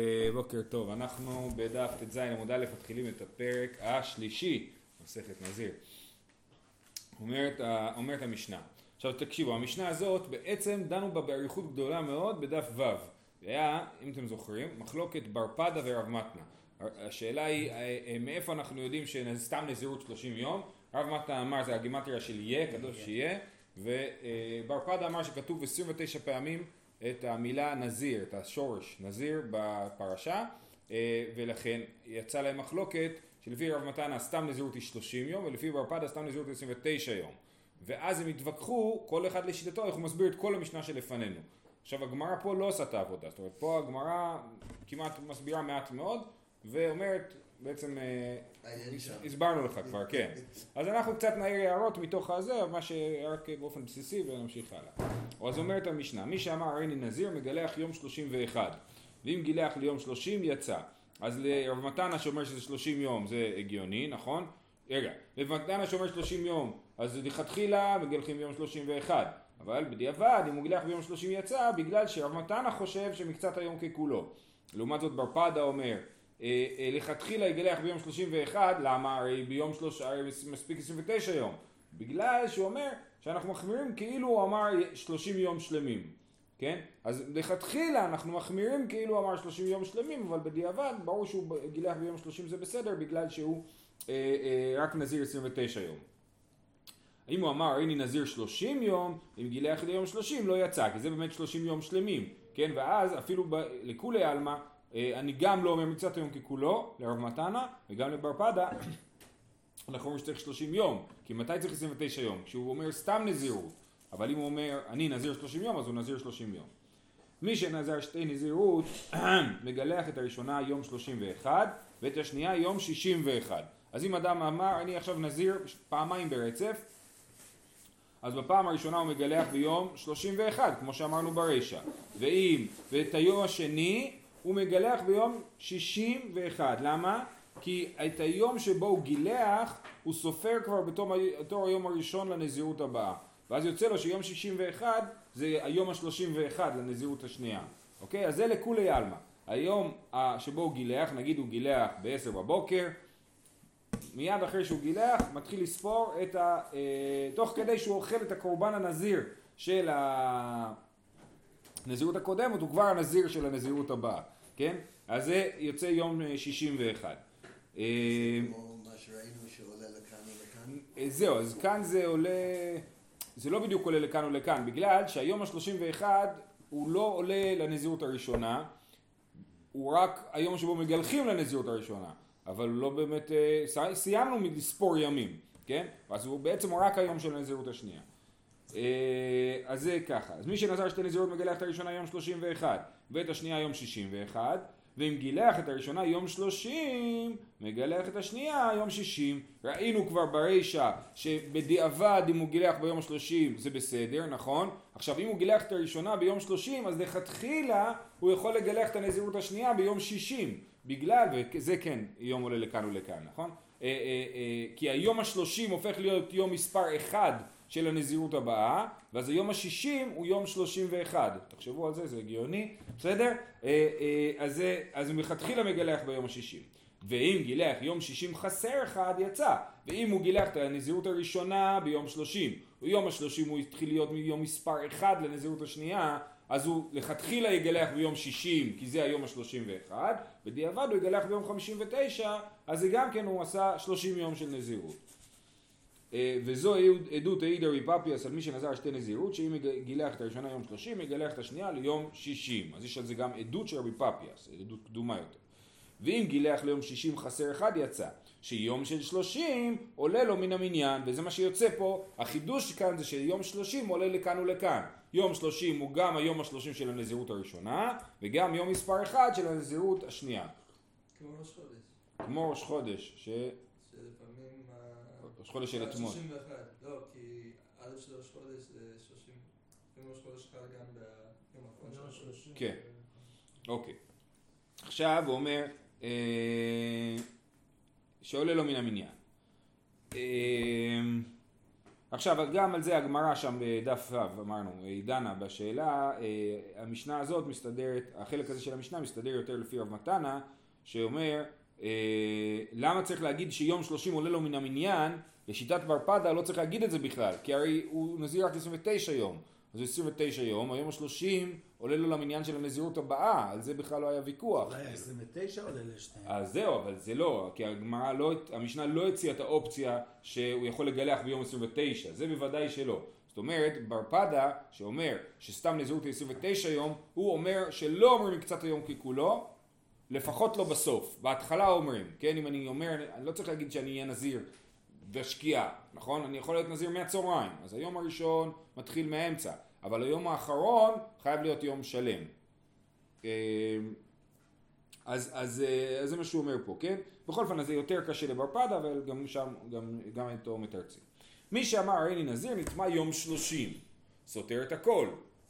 אה, בוקר טוב, אנחנו בדף ט"ז עמוד א' מתחילים את הפרק השלישי, מסכת נזיר. אומרת, אומרת המשנה. עכשיו תקשיבו, המשנה הזאת בעצם דנו בה באריכות גדולה מאוד בדף ו'. היה, אם אתם זוכרים, מחלוקת בר פדה ורב מתנה. השאלה היא אה, אה, מאיפה אנחנו יודעים שסתם נזירות 30 יום. רב מתנה אמר זה הגימטריה של יהיה, קדוש שיהיה, ובר פדה אמר שכתוב 29 פעמים את המילה נזיר, את השורש נזיר בפרשה אה, ולכן יצא להם מחלוקת שלפי רב מתנה סתם נזירות היא 30 יום ולפי בר פדה סתם נזירות היא 29 יום. ואז הם התווכחו כל אחד לשיטתו איך הוא מסביר את כל המשנה שלפנינו. עכשיו הגמרא פה לא עושה את העבודה. זאת אומרת פה הגמרא כמעט מסבירה מעט מאוד ואומרת בעצם אה, הסברנו לך כבר, כן. אז אנחנו קצת נעיר הערות מתוך הזה, מה שרק באופן בסיסי ונמשיך הלאה. אז אומרת המשנה, מי שאמר הריני נזיר מגלח יום שלושים ואחד, ואם גילח ליום שלושים יצא. אז לרב מתנה שאומר שזה שלושים יום זה הגיוני, נכון? רגע, לרב מתנה שאומר שלושים יום, אז לכתחילה מגלחים ביום שלושים ואחד. אבל בדיעבד, אם הוא גילח ביום שלושים יצא, בגלל שרב מתנה חושב שמקצת היום ככולו. לעומת זאת בר פדה אומר לכתחילה יגלח ביום 31, למה? הרי ביום שלוש, הרי מספיק 29 יום. בגלל שהוא אומר שאנחנו מחמירים כאילו הוא אמר 30 יום שלמים, כן? אז לכתחילה אנחנו מחמירים כאילו הוא אמר 30 יום שלמים, אבל בדיעבד ברור שהוא גילח ביום 30 זה בסדר בגלל שהוא אה, אה, רק נזיר 29 יום. אם הוא אמר הנה נזיר 30 יום, אם גילח ליום 30 לא יצא, כי זה באמת 30 יום שלמים, כן? ואז אפילו ב- לכולי עלמא אה, אני גם לא אומר מקצת היום ככולו, לרב מתנה, וגם לבר פדה, אנחנו אומרים שצריך 30 יום, כי מתי צריך 29 יום? כשהוא אומר סתם נזירות, אבל אם הוא אומר אני נזיר 30 יום, אז הוא נזיר 30 יום. מי שנזר שתי נזירות, מגלח את הראשונה יום 31, ואת השנייה יום 61. אז אם אדם אמר אני עכשיו נזיר פעמיים ברצף, אז בפעם הראשונה הוא מגלח ביום 31, כמו שאמרנו ברישא. ואם, ואת היום השני הוא מגלח ביום 61. למה? כי את היום שבו הוא גילח, הוא סופר כבר בתור, בתור היום הראשון לנזירות הבאה. ואז יוצא לו שיום 61 זה היום ה-31 לנזירות השנייה. אוקיי? אז זה לכולי עלמא. היום שבו הוא גילח, נגיד הוא גילח ב-10 בבוקר, מיד אחרי שהוא גילח, מתחיל לספור את ה... אה, תוך כדי שהוא אוכל את הקורבן הנזיר של הנזירות הקודמת, הוא כבר הנזיר של הנזירות הבאה. כן? אז זה יוצא יום 61. אה, אה, זהו, אז כאן זה עולה, זה לא בדיוק עולה לכאן או לכאן, בגלל שהיום ה-31 הוא לא עולה לנזירות הראשונה, הוא רק היום שבו מגלחים לנזירות הראשונה, אבל לא באמת, אה, סיימנו מלספור ימים, כן? אז הוא בעצם רק היום של הנזירות השנייה. אז זה ככה, אז מי שנזר שתי נזירות מגלח את הראשונה יום 31 ואת השנייה יום 61, ואם גילח את הראשונה יום 30, מגלח את השנייה יום 60. ראינו כבר ברישא שבדיעבד אם הוא גילח ביום 30 זה בסדר, נכון? עכשיו אם הוא גילח את הראשונה ביום 30 אז לכתחילה הוא יכול לגלח את הנזירות השנייה ביום 60 בגלל, וזה כן יום עולה לכאן ולכאן, נכון? אה, אה, אה, כי היום השלושים הופך להיות יום מספר אחד של הנזירות הבאה, ואז היום השישים הוא יום שלושים ואחד. תחשבו על זה, זה הגיוני, בסדר? אה, אה, אז, אז הוא מלכתחילה מגלח ביום השישים. ואם גילח יום שישים חסר אחד, יצא. ואם הוא גילח את הנזירות הראשונה ביום שלושים, ויום השלושים הוא התחיל להיות מיום מספר אחד לנזירות השנייה, אז הוא לכתחילה יגלח ביום שישים, כי זה היום השלושים ואחד, בדיעבד הוא יגלח ביום חמישים ותשע, אז זה גם כן הוא עשה שלושים יום של נזירות. אה, וזו עדות העידה ריפפיאס על מי שנזר שתי נזירות שאם גילח את הראשונה יום שלושים יגלח את השנייה ליום שישים. אז יש על זה גם עדות של ריפפיאס עדות קדומה יותר. ואם גילח ליום שישים חסר אחד יצא שיום של שלושים עולה לו מן המניין וזה מה שיוצא פה. החידוש כאן זה שיום שלושים עולה לכאן ולכאן. יום שלושים הוא גם היום השלושים של הנזירות הראשונה וגם יום מספר אחד של הנזירות השנייה. כמו ראש חודש. כמו ראש חודש ש... ראש חודש של אתמול. 31, לא, כי א' של ראש חודש זה 30, יום ראש חודש חל גם ביום האחרון של ראש כן, אוקיי. עכשיו הוא אומר אה, שעולה לו מן המניין. אה, עכשיו גם על זה הגמרא שם בדף ו' אמרנו, היא דנה בשאלה, אה, המשנה הזאת מסתדרת, החלק הזה של המשנה מסתדר יותר לפי רב מתנה, שאומר למה צריך להגיד שיום שלושים עולה לו מן המניין, לשיטת בר פדה לא צריך להגיד את זה בכלל, כי הרי הוא נזיר רק 29 יום, אז 29 יום, היום השלושים עולה לו למניין של הנזירות הבאה, על זה בכלל לא היה ויכוח. אולי 29 עולה לשניהם. אז זהו, אבל זה לא, כי הגמרא לא, המשנה לא הציעה את האופציה שהוא יכול לגלח ביום 29, זה בוודאי שלא. זאת אומרת, בר פדה, שאומר שסתם נזירות היא 29 יום, הוא אומר שלא אומרים מקצת היום ככולו, לפחות לא בסוף. בהתחלה אומרים, כן, אם אני אומר, אני לא צריך להגיד שאני אהיה נזיר בשקיעה, נכון? אני יכול להיות נזיר מהצהריים, אז היום הראשון מתחיל מהאמצע. אבל היום האחרון חייב להיות יום שלם. אה, אז, אז, אה, אז זה מה שהוא אומר פה, כן? בכל אופן, זה יותר קשה לבר פדה, אבל גם שם, גם, גם איתו מתרצים. מי שאמר הריני נזיר נטמע יום שלושים, סותר את הכל.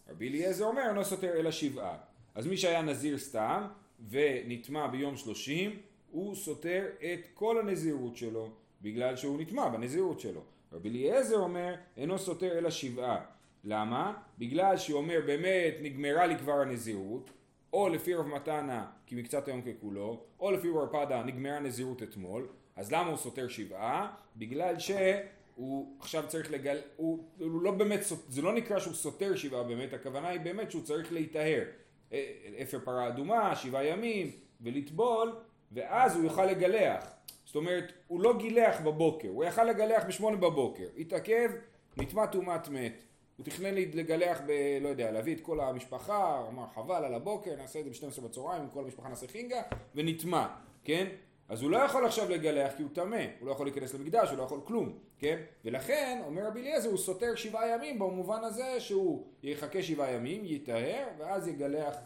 רבי אליעזר אומר, לא סותר אלא שבעה. אז מי שהיה נזיר סתם, ונטמע ביום שלושים, הוא סותר את כל הנזירות שלו, בגלל שהוא נטמע בנזירות שלו. רבי אליעזר אומר, אינו סותר אלא שבעה. למה? בגלל שהוא אומר באמת נגמרה לי כבר הנזירות, או לפי רב מתנה כי מקצת היום ככולו, או לפי רב פדה נגמרה הנזירות אתמול, אז למה הוא סותר שבעה? בגלל שהוא עכשיו צריך לגל... הוא, הוא לא באמת, זה לא נקרא שהוא סותר שבעה באמת, הכוונה היא באמת שהוא צריך להיטהר. אה, אפר פרה אדומה, שבעה ימים, ולטבול, ואז הוא יוכל לגלח. זאת אומרת, הוא לא גילח בבוקר, הוא יכל לגלח בשמונה בבוקר, התעכב, נטמע טומאת מת. הוא תכנן לגלח ב... לא יודע, להביא את כל המשפחה, הוא אמר חבל על הבוקר, נעשה את זה ב-12 בצהריים, כל המשפחה נעשה חינגה, ונטמע, כן? אז הוא לא יכול עכשיו לגלח כי הוא טמא, הוא לא יכול להיכנס למקדש, הוא לא יכול כלום, כן? ולכן, אומר רבי אליעזר, הוא סותר שבעה ימים במובן הזה שהוא יחכה שבעה ימים, יטהר, ואז יגלח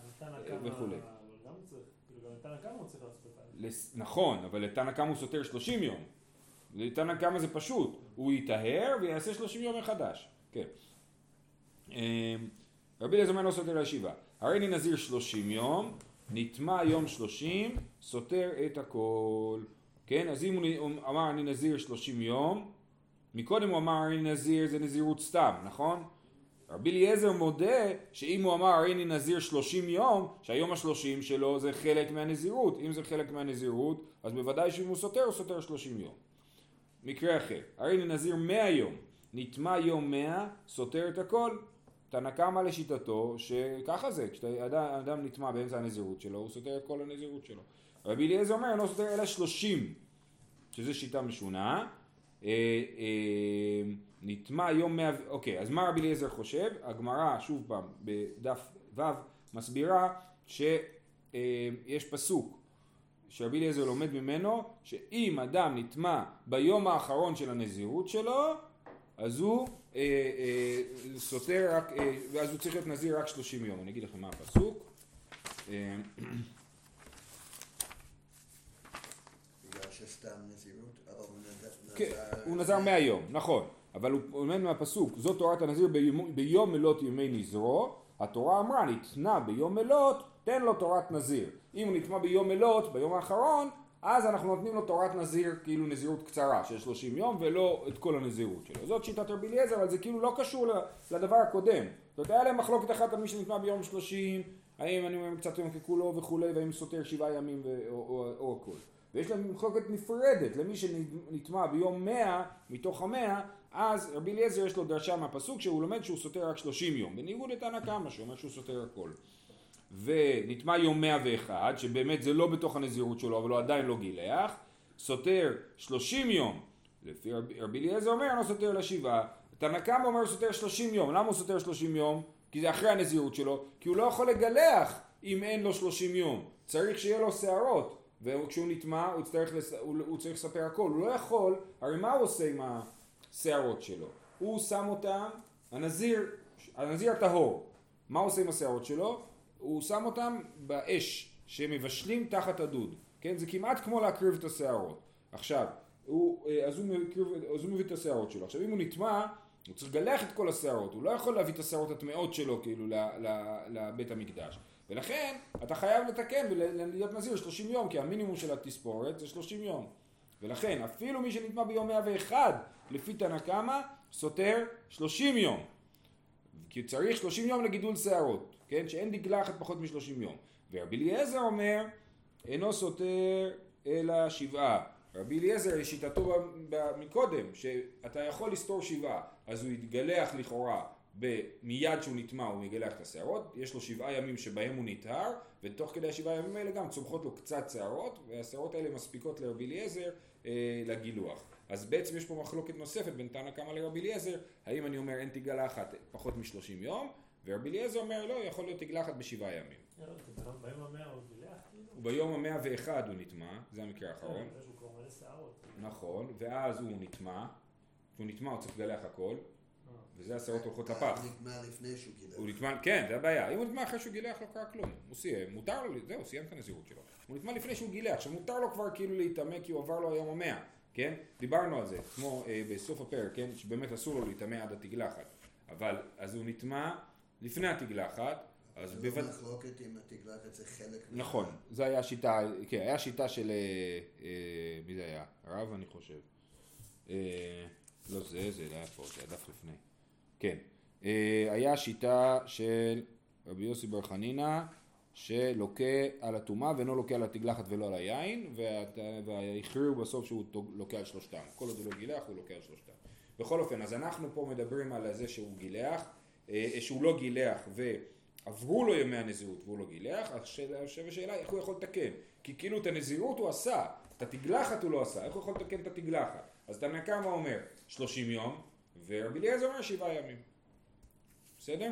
וכולי. נכון, אבל לתנא קמא הוא סותר שלושים יום. לתנא קמא זה פשוט, הוא יטהר ויעשה שלושים יום מחדש. כן. אמ, רבי אליעזר אומר לא סותר לישיבה. הרי אני נזיר שלושים יום, נטמע יום שלושים, סותר את הכל. כן, אז אם הוא אמר אני נזיר שלושים יום, מקודם הוא אמר אני נזיר זה נזירות סתם, נכון? רבי אליעזר מודה שאם הוא אמר הרי אני נזיר שלושים יום, שהיום השלושים שלו זה חלק מהנזירות. אם זה חלק מהנזירות, אז בוודאי שאם הוא סותר, הוא סותר שלושים יום. מקרה אחר, הרי אני נזיר מאה יום, נטמע יום מאה, סותר את הכל. תנא קמא לשיטתו שככה זה, כשאדם נטמע באמצע הנזירות שלו, הוא סותר את כל הנזירות שלו. רבי אליעזר אומר, לא סותר אלא שלושים, שזו שיטה משונה. אה, אה, נטמע יום מאה, אוקיי, אז מה רבי אליעזר חושב? הגמרא, שוב פעם, בדף ו', מסבירה שיש פסוק שרבי אליעזר לומד ממנו, שאם אדם נטמע ביום האחרון של הנזירות שלו, אז הוא אה, אה, סותר רק, אה, ואז הוא צריך להיות נזיר רק 30 יום. אני אגיד לכם מה הפסוק. אה, כן, הוא נזר 100 יום, נכון, אבל הוא אומר מהפסוק, זאת תורת הנזיר ביום, ביום מלות ימי נזרו, התורה אמרה ניתנה ביום מלות, תן לו תורת נזיר. אם הוא נטמע ביום מלות, ביום האחרון, אז אנחנו נותנים לו תורת נזיר, כאילו נזירות קצרה של 30 יום, ולא את כל הנזירות שלו. זאת שיטת רבי אליעזר, אבל זה כאילו לא קשור לדבר הקודם. זאת אומרת, היה להם מחלוקת אחת על מי שנטמע ביום 30, האם אני אומר קצת יום ככולו וכולי, והאם סותר שבעה ימים ו- או, או, או הכל. ויש להם מחלוקת נפרדת, למי שנטמע ביום 100 מתוך המאה, אז רבי אליעזר יש לו דרשה מהפסוק שהוא לומד שהוא סותר רק 30 יום, בניגוד לתנא קמא שאומר שהוא סותר הכל. ונטמע יום 101, שבאמת זה לא בתוך הנזירות שלו, אבל הוא עדיין לא גילח, סותר 30 יום, לפי רבי, אליעזר אומר, לא סותר לשבעה, תנא קמא אומר סותר 30 יום, למה הוא סותר 30 יום? כי זה אחרי הנזירות שלו, כי הוא לא יכול לגלח אם אין לו 30 יום, צריך שיהיה לו שערות, וכשהוא נטמע הוא לס... הוא, הוא צריך לספר הכל, הוא לא יכול, הרי מה הוא עושה עם השערות שלו? הוא שם אותם, הנזיר, הנזיר הטהור, מה עושה עם השערות שלו? הוא שם אותם באש שמבשלים תחת הדוד, כן? זה כמעט כמו להקריב את השערות. עכשיו, הוא, אה, אז, הוא מקריב, אז הוא מביא את השערות שלו. עכשיו אם הוא נטמע, הוא צריך לגלח את כל השערות, הוא לא יכול להביא את השערות הטמאות שלו כאילו לבית המקדש. ולכן אתה חייב לתקן ולהיות נזיר 30 יום, כי המינימום של התספורת זה 30 יום. ולכן אפילו מי שנטמע ביום 101 לפי תנא קמא, סותר 30 יום. כי צריך 30 יום לגידול שערות, כן? שאין דגלה אחת פחות מ-30 יום. ורבי אליעזר אומר, אינו סותר אלא שבעה. רבי אליעזר, לשיטתו מקודם, שאתה יכול לסתור שבעה, אז הוא יתגלח לכאורה מיד שהוא נטמע הוא מגלח את השערות, יש לו שבעה ימים שבהם הוא נטהר, ותוך כדי השבעה ימים האלה גם צומחות לו קצת שערות, והשערות האלה מספיקות לרבי אליעזר לגילוח. אז בעצם יש פה מחלוקת נוספת בין תנא קמא לרבי אליעזר, האם אני אומר אין תגלחת פחות משלושים יום, ורבי אליעזר אומר לא, יכול להיות תגלחת בשבעה ימים. לא, ביום המאה הוא גילח כאילו? המאה ואחד הוא נטמע, זה המקרה האחרון. כן, נכון, ואז הוא נטמע, כשהוא נטמע הוא צריך לגלח הכל. וזה השערות הולכות לפח. הוא נטמע לפני שהוא גילח. הוא נטמע, כן, זה הבעיה. אם הוא נטמע אחרי שהוא גילח לא קרה כלום. הוא סיים, מותר לו, זהו, סיים את הנזירות שלו. הוא נטמע לפני שהוא גילח, עכשיו מותר לו כבר כאילו להיטמא כי הוא עבר לו היום המאה, כן? דיברנו על זה, כמו אה, בסוף הפרק, כן? שבאמת אסור לו להיטמא עד התגלחת. אבל, אז הוא נטמע לפני התגלחת, אז בוודאי... לא מחלוקת אם התגלחת זה חלק... נכון, זו הייתה שיטה, כן, היה שיטה של... אה, אה, מי זה היה? הרב אני חושב. אה, לא זה, זה היה פה, זה הדף לפני. כן. אה, היה שיטה של רבי יוסי בר חנינא שלוקה על הטומאה ואינו לוקה על התגלחת ולא על היין והכריעו בסוף שהוא לוקה על שלושתם. כל עוד הוא לא גילח הוא לוקה על שלושתם. בכל אופן, אז אנחנו פה מדברים על זה שהוא גילח, אה, שהוא לא גילח ועברו לו ימי הנזירות והוא לא גילח, עכשיו השאלה איך הוא יכול לתקן. כי כאילו את הנזירות הוא עשה, את התגלחת הוא לא עשה, איך הוא יכול לתקן את התגלחת? אז תנא קמא אומר 30 יום, ורבי אליעזר אומר שבעה ימים. בסדר?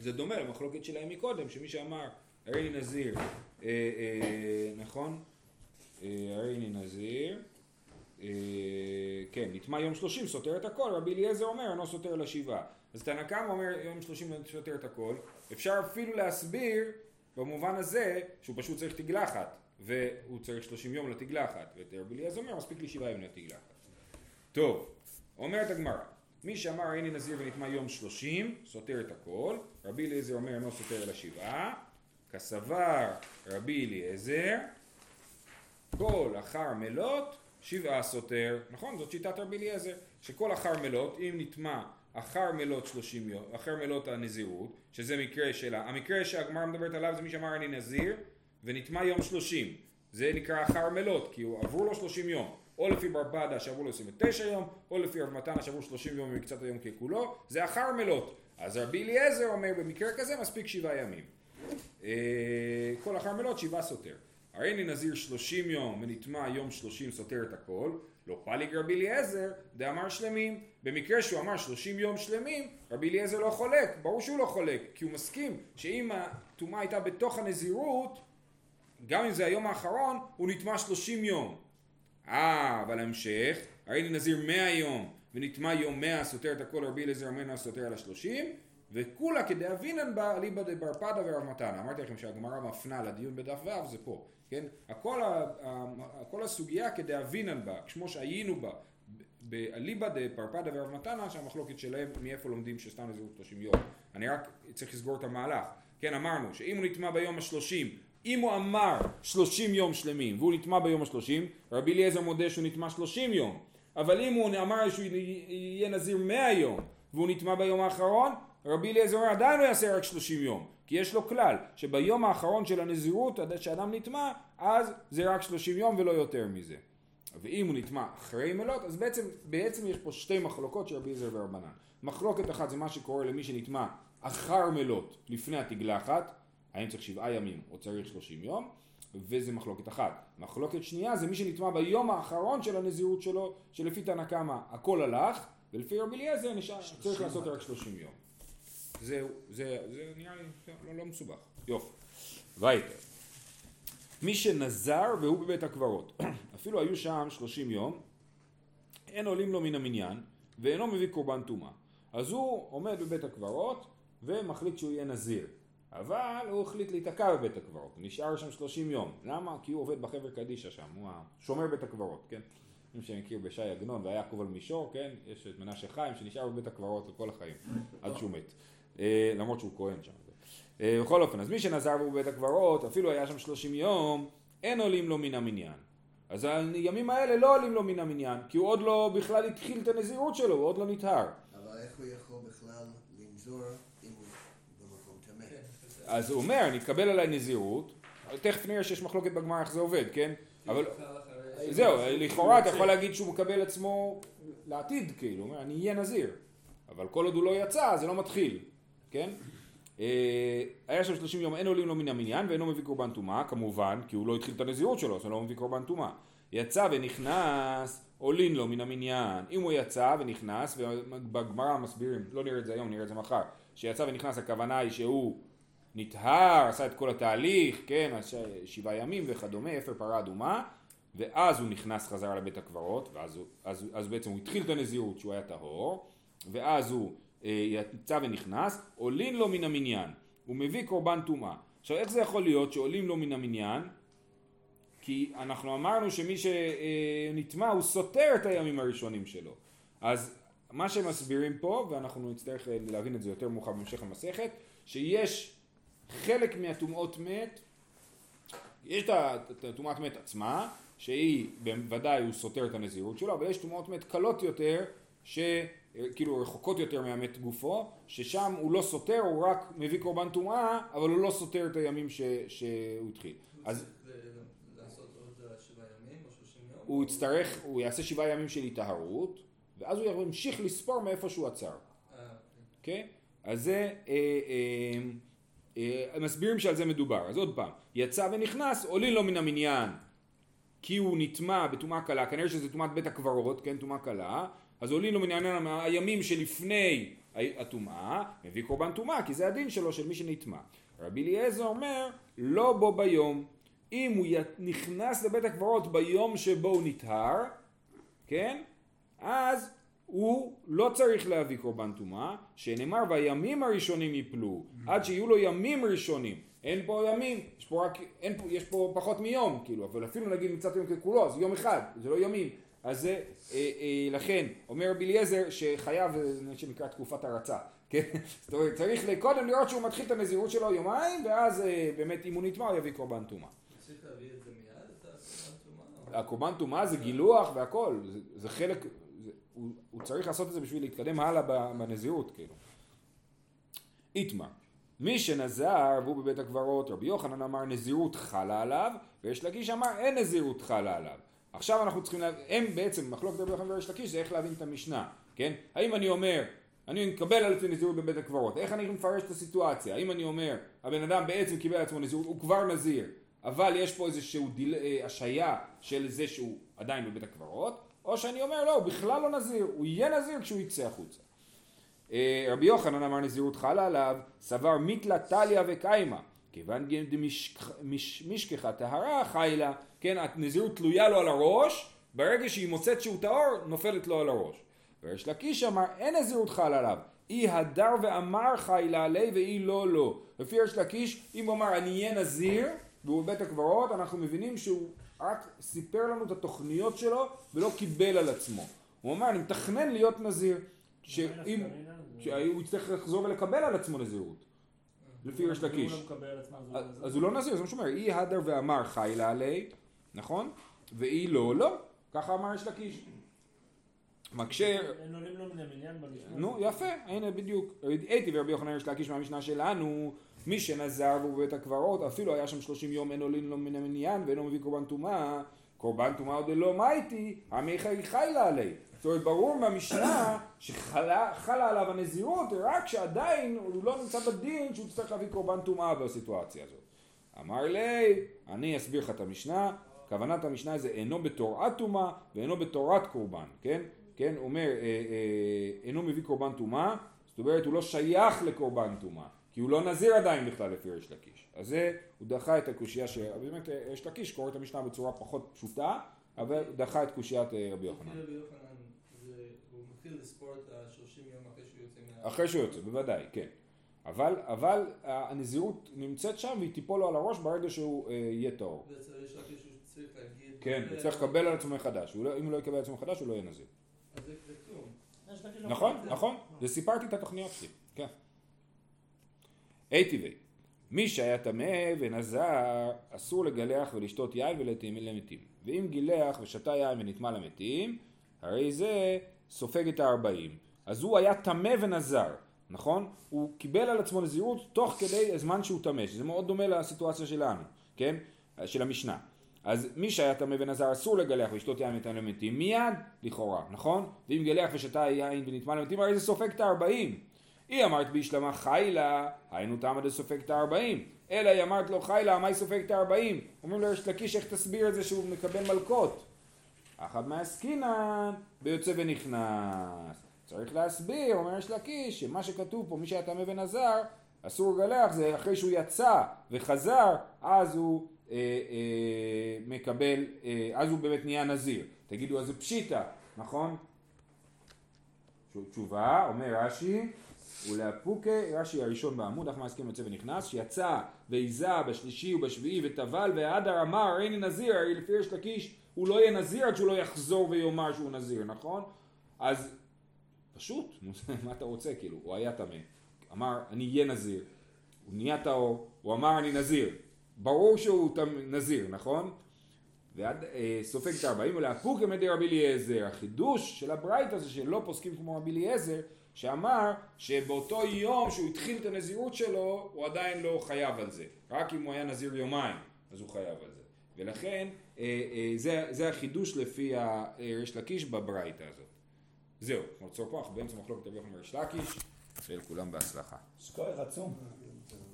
זה דומה למחלוקת שלהם מקודם, שמי שאמר הרי אני נזיר, אה, אה, נכון? אה, הרי אני נזיר, אה, כן, נטמע יום שלושים סותר את הכל, רבי אליעזר אומר אינו סותר לשבעה. אז תנא קמא אומר יום שלושים סותר את הכל, אפשר אפילו להסביר במובן הזה שהוא פשוט צריך תגלחת, והוא צריך שלושים יום לתגלחת, ורבי אליעזר אומר מספיק לי שבעה ימים לתגלחת. טוב, אומרת הגמרא, מי שאמר הנה נזיר ונטמע יום שלושים, סותר את הכל, רבי אליעזר אומר אינו סותר אלא שבעה, כסבר רבי אליעזר, כל אחר מלות שבעה סותר, נכון? זאת שיטת רבי אליעזר, שכל אחר מלות, אם נטמע אחר מלות שלושים יום, אחר מלות הנזירות, שזה מקרה שלה, המקרה שהגמרא מדברת עליו זה מי שאמר אני נזיר ונטמע יום שלושים, זה נקרא אחר מלות, כי הוא עברו לו שלושים יום. או לפי בר פדה שעברו לו 29 יום, או לפי רב מתנה שעברו 30 יום ומקצת היום ככולו, זה אחר מלות. אז רבי אליעזר אומר במקרה כזה מספיק שבעה ימים. אה, כל אחר מלות שבעה סותר. הרי אני נזיר 30 יום ונטמע יום 30 סותר את הכל, לא פליג רבי אליעזר דאמר שלמים. במקרה שהוא אמר 30 יום שלמים, רבי אליעזר לא חולק, ברור שהוא לא חולק, כי הוא מסכים שאם הטומאה הייתה בתוך הנזירות, גם אם זה היום האחרון, הוא נטמע 30 יום. אה, אבל המשך, הרי נזיר מאה יום ונטמע יום מאה סותר את הכל רבי אליעזר ממנו סותר על השלושים וכולה כדאבינן בה אליבא דבר פדה ורב מתנה. אמרתי לכם שהגמרא מפנה לדיון בדף ו' זה פה, כן? הכל, הכל הסוגיה כדאבינן בה, כמו שהיינו בה באליבא דפרפדה ורב מתנה שהמחלוקת שלהם מאיפה לומדים שסתם נזירות 30 יום. אני רק צריך לסגור את המהלך. כן אמרנו שאם הוא נטמע ביום השלושים אם הוא אמר שלושים יום שלמים והוא נטמע ביום השלושים, רבי אליעזר מודה שהוא נטמע שלושים יום. אבל אם הוא אמר שהוא יהיה נזיר מאה יום והוא נטמע ביום האחרון, רבי אליעזר עדיין הוא יעשה רק שלושים יום. כי יש לו כלל שביום האחרון של הנזירות שאדם נטמע אז זה רק שלושים יום ולא יותר מזה. ואם הוא נטמע אחרי מלות אז בעצם, בעצם יש פה שתי מחלוקות של רבי אליעזר ורבנן. מחלוקת אחת זה מה שקורה למי שנטמע אחר מלות לפני התגלחת האם צריך שבעה ימים או צריך שלושים יום, וזה מחלוקת אחת. מחלוקת שנייה זה מי שנטמע ביום האחרון של הנזירות שלו, שלפי תנא קמא הכל הלך, ולפי רבי אליעזר נשאר, צריך לעשות רק שלושים יום. זהו, זה, זה נראה לי לא, לא מסובך. יופי. וייטר. מי שנזר והוא בבית הקברות, אפילו היו שם שלושים יום, אין עולים לו מן המניין, ואינו מביא קורבן טומאה. אז הוא עומד בבית הקברות ומחליט שהוא יהיה נזיר. אבל הוא החליט להיתקע בבית הקברות, הוא נשאר שם 30 יום. למה? כי הוא עובד בחבר קדישא שם, הוא שומר בית הקברות, כן? מי שמכיר בשי עגנון ויעקב על מישור, כן? יש את מנשה חיים שנשאר בבית הקברות לכל החיים, עד שהוא מת. אה, למרות שהוא כהן שם. אה, בכל אופן, אז מי שנזר בו בבית הקברות, אפילו היה שם 30 יום, אין עולים לו מן המניין. אז הימים האלה לא עולים לו מן המניין, כי הוא עוד לא בכלל התחיל את הנזירות שלו, הוא עוד לא נטהר. אבל איך הוא יכול בכלל לנזור אם הוא במקום טמא? כן, בסדר. אז הוא אומר, אני אקבל עליי נזירות, תכף נראה שיש מחלוקת בגמרא איך זה עובד, כן? אבל זהו, לכאורה אתה יכול להגיד שהוא מקבל עצמו לעתיד, כאילו, הוא אומר, אני אהיה נזיר. אבל כל עוד הוא לא יצא, זה לא מתחיל, כן? אה, היה שם 30 יום, אין עולים לו מן המניין ואינו מביא קורבן טומאה, כמובן, כי הוא לא התחיל את הנזירות שלו, אז הוא לא מביא קורבן טומאה. יצא ונכנס, עולין לו מן המניין. אם הוא יצא ונכנס, ובגמרא מסבירים, לא נראה את זה היום, נראה את זה מחר, שיצא ונכנס, הכוונה היא שהוא נטהר, עשה את כל התהליך, כן, שבעה ימים וכדומה, אפר פרה אדומה, ואז הוא נכנס חזרה לבית הקברות, ואז אז, אז בעצם הוא התחיל את הנזירות שהוא היה טהור, ואז הוא אה, יצא ונכנס, עולין לו מן המניין, הוא מביא קורבן טומאה. עכשיו איך זה יכול להיות שעולים לו מן המניין? כי אנחנו אמרנו שמי שנטמע הוא סותר את הימים הראשונים שלו. אז מה שהם מסבירים פה, ואנחנו נצטרך אה, להבין את זה יותר מאוחר בהמשך המסכת, שיש חלק מהטומאות מת, יש את הטומאת מת עצמה, שהיא בוודאי הוא סותר את הנזירות שלו, אבל יש טומאות מת קלות יותר, שכאילו רחוקות יותר מהמת גופו, ששם הוא לא סותר, הוא רק מביא קורבן טומאה, אבל הוא לא סותר את הימים ש, שהוא התחיל. אז אה? הוא יצטרך, הוא יעשה שבעה ימים של היטהרות, ואז הוא ימשיך לספור מאיפה שהוא עצר. אה, אוקיי? אז זה, אה, אה, אה, מסבירים שעל זה מדובר. אז עוד פעם, יצא ונכנס, עולין לו מן המניין, כי הוא נטמע בטומאה קלה, כנראה שזה טומאת בית הקברות, כן, טומאה קלה, אז עולין לו מן המניין הימים שלפני הטומאה, מביא קורבן טומאה, כי זה הדין שלו, של מי שנטמע. רבי אליעזר אומר, לא בו ביום. אם הוא נכנס לבית הקברות ביום שבו הוא נטהר, כן? אז הוא לא צריך להביא קורבן טומאה, שנאמר והימים הראשונים יפלו, עד שיהיו לו ימים ראשונים. אין פה ימים, יש פה רק, אין פה, יש פה פחות מיום, כאילו, אבל אפילו נגיד מצאת יום ככולו, אז יום אחד, זה לא ימים. אז זה, אה, אה, לכן, אומר רבי אליעזר שחייב, זה מה שנקרא תקופת הרצה, כן? זאת אומרת, צריך קודם לראות שהוא מתחיל את הנזירות שלו יומיים, ואז אה, באמת אם הוא נטמע הוא יביא קורבן טומאה. צריך להביא את זה מיד, את הקורבן טומאה? הקורבן טומאה זה גילוח והכל, זה, זה חלק, הוא, הוא צריך לעשות את זה בשביל להתקדם הלאה בנזירות, כאילו. איתמר, מי שנזר והוא בבית הקברות, רבי יוחנן אמר נזירות חלה עליו, ויש לקיש אמר אין נזירות חלה עליו. עכשיו אנחנו צריכים להבין, הם בעצם, מחלוקת רבי יוחנן וריש לקיש זה איך להבין את המשנה, כן? האם אני אומר, אני מקבל על עצמי נזירות בבית הקברות, איך אני מפרש את הסיטואציה? האם אני אומר, הבן אדם בעצם קיבל על עצמו נזירות, הוא כבר נזיר, אבל יש פה איזשהו דיל, אה, השעיה של זה שהוא עדיין בבית הקברות, או שאני אומר לא, הוא בכלל לא נזיר, הוא יהיה נזיר כשהוא יצא החוצה. אה, רבי יוחנן אמר נזירות חלה עליו, סבר מיתלה טליה וקיימה, כיוון דמשכחה טהרה חיילה, כן, הנזירות תלויה לו על הראש, ברגע שהיא מוצאת שהוא טהור, נופלת לו על הראש. וריש לקיש אמר, אין נזירות חלה עליו, אי הדר ואמר חיילה עלי ואי לא לא. לפי ריש לקיש, אם הוא אמר אני אהיה נזיר, והוא בבית הקברות, אנחנו מבינים שהוא רק סיפר לנו את התוכניות שלו ולא קיבל על עצמו. הוא אמר, אני מתכנן להיות נזיר. שאם, שהוא יצטרך לחזור ולקבל על עצמו נזירות, לפי ריש לקיש. לא אז הוא לא אז הוא לא נזיר, זה מה שאומר, אי הדר ואמר חיילה עלי, נכון? ואי לא, לא. ככה אמר ריש לקיש. מקשה, אין עולים לו מן המניין במשנה. נו יפה, הנה בדיוק. הייתי ורבי יוחנן ריש לקיש מהמשנה שלנו, מי שנזר והוא בבית הקברות, אפילו היה שם שלושים יום אין עולין לו מן המניין ואינו מביא קורבן טומאה, קורבן טומאה עוד לא מייטי, עמי חי חיילה עלי. זאת אומרת, ברור מהמשנה שחלה חלה עליו הנזירות רק שעדיין הוא לא נמצא בדין שהוא יצטרך להביא קורבן טומאה בסיטואציה הזאת. אמר לי, אני אסביר לך את המשנה, כוונת המשנה זה אינו בתורת טומאה ואינו בתורת קורבן, כן? כן, אומר, אה, אה, אינו מביא קורבן טומאה, זאת אומרת הוא לא שייך לקורבן טומאה, כי הוא לא נזיר עדיין בכלל לפי ריש לקיש. אז זה, הוא דחה את הקושייה ש... באמת אה, ריש לקיש קורא את המשנה בצורה פחות פשוטה, אבל הוא דחה את קושיית אה, רבי יוחנן. רבי יוחנן, זה- הוא מתחיל לספור את ה-30 יום אחרי שהוא יוצא מה... אחרי שהוא יוצא, בוודאי, כן. אבל, אבל הנזירות נמצאת שם והיא תיפול לו על הראש ברגע שהוא אה, יהיה טהור. וצריך רק שהוא צריך להגיד... כן, הוא צריך לקבל על עצמו מחדש. הוא לא, אם הוא לא יקבל על עצמו מחדש, הוא לא יהיה נזיר. אז זה זה כלום. לו נכון. נכון. זה סיפרתי את התוכניות שלי, היי טבעי. מי שהיה טמא ונזר, אסור לגלח ולשתות יין ולתאים למתים. ואם גילח ושתה יין ונטמע למתים, הרי זה סופג את הארבעים. אז הוא היה טמא ונזר, נכון? הוא קיבל על עצמו נזירות תוך כדי הזמן שהוא טמא, שזה מאוד דומה לסיטואציה שלנו, כן? של המשנה. אז מי שהיה טמא ונזר אסור לגלח ולשתות יין ונטמע למתים מיד, לכאורה, נכון? ואם גלח ושתה יין ונטמע למתים, הרי זה סופג את הארבעים. היא אמרת בהשלמה חיילה, היינו תמה דסופג את הארבעים. אלא היא אמרת לו חיילה, מה היא סופג את הארבעים? אומרים לו יש לקיש, איך תסביר את זה שהוא מקבל מלקות? אחד מהעסקינן ביוצא ונכנס. צריך להסביר, אומר יש לקיש, שמה שכתוב פה, מי שהיה טמא ונזר, אסור לגלח, זה אחרי שהוא יצא וחזר, אז הוא אה, אה, מקבל, אה, אז הוא באמת נהיה נזיר. תגידו, אז זה פשיטה, נכון? תשובה, אומר רש"י, ולאפוקה, רש"י הראשון בעמוד, אך מהסכם יוצא ונכנס, שיצא ועיזה בשלישי ובשביעי וטבל והדר אמר הריני נזיר, הרי לפי יש לקיש הוא לא יהיה נזיר עד שהוא לא יחזור ויאמר שהוא נזיר, נכון? אז פשוט, מה אתה רוצה כאילו, הוא היה טמא, אמר אני אהיה נזיר, הוא נהיה טהור, הוא אמר אני נזיר, ברור שהוא נזיר, נכון? ועד אה, סופג את הארבעים ולהפוק כמדי רבי אליעזר, החידוש של הברייתא זה שלא פוסקים כמו רבי אליעזר שאמר שבאותו יום שהוא התחיל את הנזירות שלו הוא עדיין לא חייב על זה, רק אם הוא היה נזיר יומיים אז הוא חייב על זה, ולכן אה, אה, זה, זה החידוש לפי הריש לקיש בברייתא הזאת. זהו, נוצר פה, אנחנו באמצע מחלוקת רבי יוחנן וריש לקיש, שיהיה לכולם בהצלחה. יש כוח עצום. אה,